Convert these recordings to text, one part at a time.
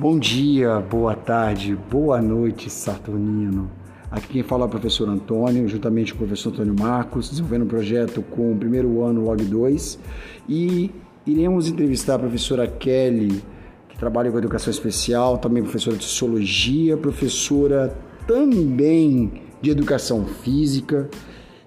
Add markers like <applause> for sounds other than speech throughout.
Bom dia, boa tarde, boa noite, Saturnino. Aqui quem fala é o professor Antônio, juntamente com o professor Antônio Marcos, desenvolvendo um projeto com o primeiro ano Log 2 e iremos entrevistar a professora Kelly, que trabalha com educação especial, também professora de sociologia, professora também de educação física,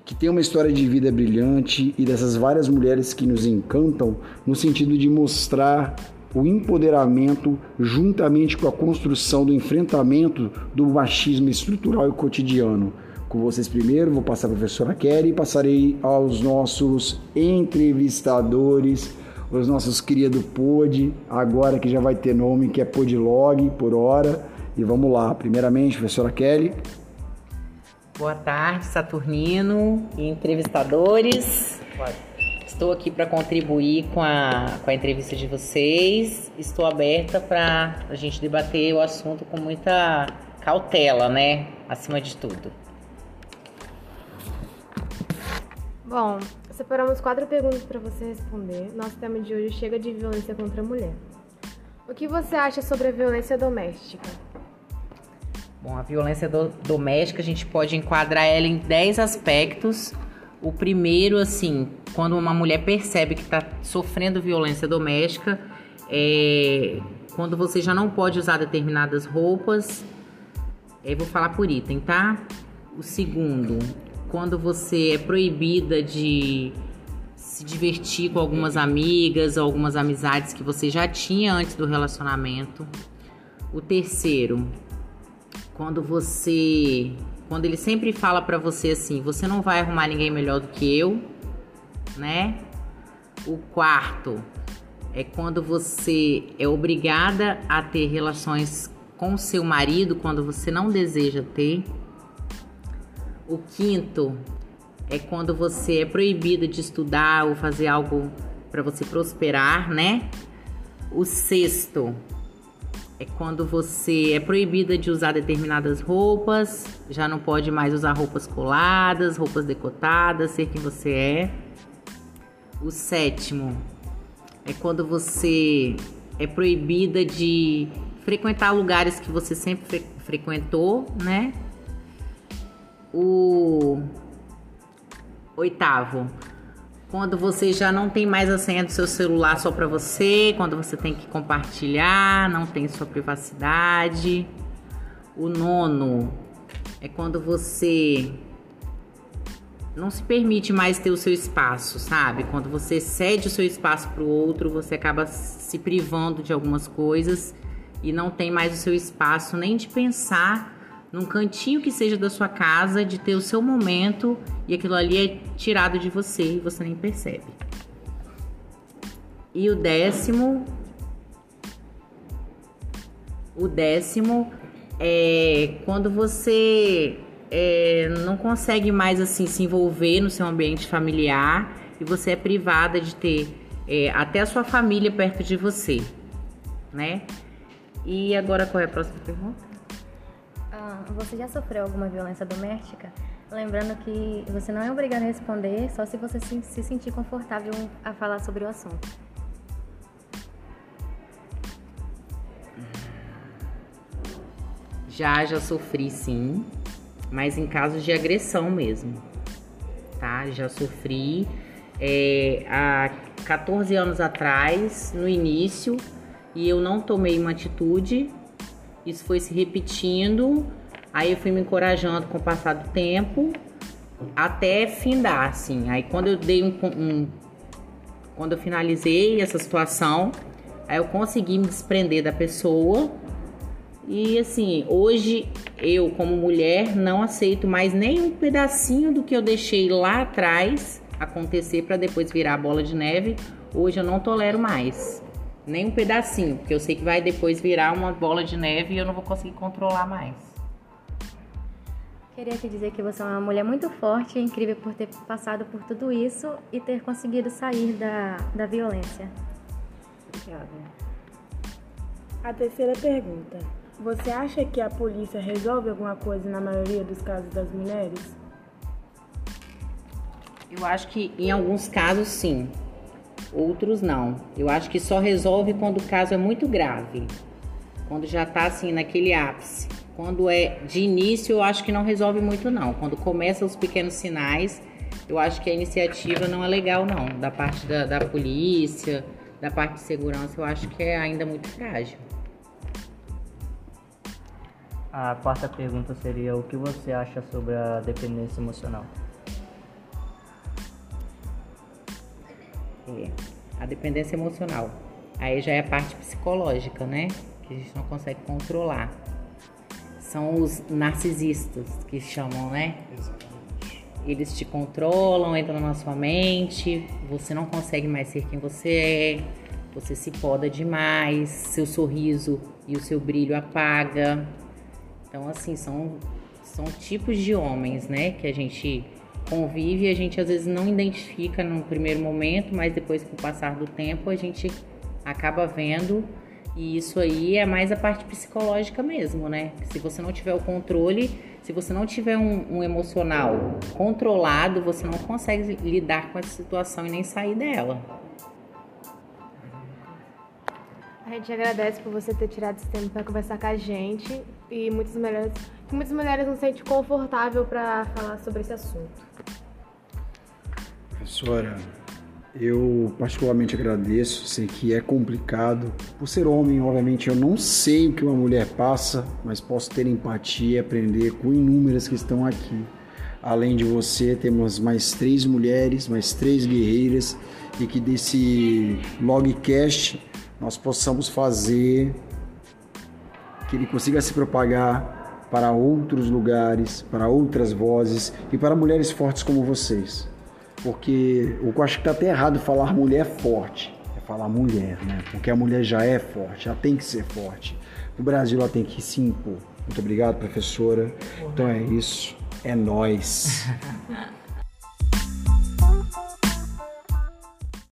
que tem uma história de vida brilhante e dessas várias mulheres que nos encantam no sentido de mostrar o empoderamento juntamente com a construção do enfrentamento do machismo estrutural e cotidiano. Com vocês primeiro, vou passar a professora Kelly e passarei aos nossos entrevistadores, os nossos queridos Pod, agora que já vai ter nome, que é Podlog por hora. E vamos lá, primeiramente, professora Kelly. Boa tarde, Saturnino e entrevistadores. Estou aqui para contribuir com a, com a entrevista de vocês. Estou aberta para a gente debater o assunto com muita cautela, né? Acima de tudo. Bom, separamos quatro perguntas para você responder. Nosso tema de hoje chega de violência contra a mulher. O que você acha sobre a violência doméstica? Bom, a violência do, doméstica a gente pode enquadrar ela em 10 aspectos o primeiro, assim, quando uma mulher percebe que está sofrendo violência doméstica, é quando você já não pode usar determinadas roupas. Eu vou falar por item, tá? O segundo, quando você é proibida de se divertir com algumas amigas, algumas amizades que você já tinha antes do relacionamento. O terceiro, quando você quando ele sempre fala para você assim, você não vai arrumar ninguém melhor do que eu, né? O quarto é quando você é obrigada a ter relações com seu marido quando você não deseja ter. O quinto é quando você é proibida de estudar ou fazer algo para você prosperar, né? O sexto é quando você é proibida de usar determinadas roupas, já não pode mais usar roupas coladas, roupas decotadas, ser quem você é. O sétimo é quando você é proibida de frequentar lugares que você sempre fre frequentou, né? O oitavo quando você já não tem mais a senha do seu celular só para você, quando você tem que compartilhar, não tem sua privacidade. O nono é quando você não se permite mais ter o seu espaço, sabe? Quando você cede o seu espaço para o outro, você acaba se privando de algumas coisas e não tem mais o seu espaço nem de pensar num cantinho que seja da sua casa, de ter o seu momento e aquilo ali é tirado de você e você nem percebe. E o décimo, o décimo é quando você é, não consegue mais assim se envolver no seu ambiente familiar e você é privada de ter é, até a sua família perto de você, né? E agora qual é a próxima pergunta? Você já sofreu alguma violência doméstica? Lembrando que você não é obrigado a responder só se você se, se sentir confortável a falar sobre o assunto. Já, já sofri sim, mas em casos de agressão mesmo, tá? Já sofri é, há 14 anos atrás, no início, e eu não tomei uma atitude, isso foi se repetindo Aí eu fui me encorajando com o passar do tempo até findar, assim. Aí quando eu dei um, um quando eu finalizei essa situação, aí eu consegui me desprender da pessoa. E assim, hoje eu, como mulher, não aceito mais nem um pedacinho do que eu deixei lá atrás acontecer para depois virar bola de neve. Hoje eu não tolero mais. Nem um pedacinho, porque eu sei que vai depois virar uma bola de neve e eu não vou conseguir controlar mais. Queria te dizer que você é uma mulher muito forte e incrível por ter passado por tudo isso e ter conseguido sair da, da violência. Obrigada. A terceira pergunta. Você acha que a polícia resolve alguma coisa na maioria dos casos das mulheres? Eu acho que em alguns casos sim, outros não. Eu acho que só resolve quando o caso é muito grave. Quando já tá assim naquele ápice. Quando é de início, eu acho que não resolve muito não. Quando começa os pequenos sinais, eu acho que a iniciativa não é legal não. Da parte da, da polícia, da parte de segurança, eu acho que é ainda muito frágil. A quarta pergunta seria: o que você acha sobre a dependência emocional? É, a dependência emocional. Aí já é a parte psicológica, né? Que a gente não consegue controlar. São os narcisistas que chamam, né? Exatamente. Eles te controlam, entram na sua mente, você não consegue mais ser quem você é, você se poda demais, seu sorriso e o seu brilho apaga. Então, assim, são, são tipos de homens, né? Que a gente convive a gente às vezes não identifica no primeiro momento, mas depois com o passar do tempo a gente acaba vendo e isso aí é mais a parte psicológica mesmo, né? Se você não tiver o controle, se você não tiver um, um, emocional controlado, você não consegue lidar com essa situação e nem sair dela. A gente agradece por você ter tirado esse tempo para conversar com a gente e muitas mulheres, muitas mulheres não se sentem confortável para falar sobre esse assunto. Professora, eu particularmente agradeço, sei que é complicado. Por ser homem, obviamente, eu não sei o que uma mulher passa, mas posso ter empatia e aprender com inúmeras que estão aqui. Além de você, temos mais três mulheres, mais três guerreiras, e que desse logcast nós possamos fazer que ele consiga se propagar para outros lugares, para outras vozes e para mulheres fortes como vocês. Porque eu acho que está até errado falar mulher forte. É falar mulher, né? Porque a mulher já é forte, ela tem que ser forte. No Brasil ela tem que se impor. Muito obrigado, professora. Então é isso. É nós. <laughs>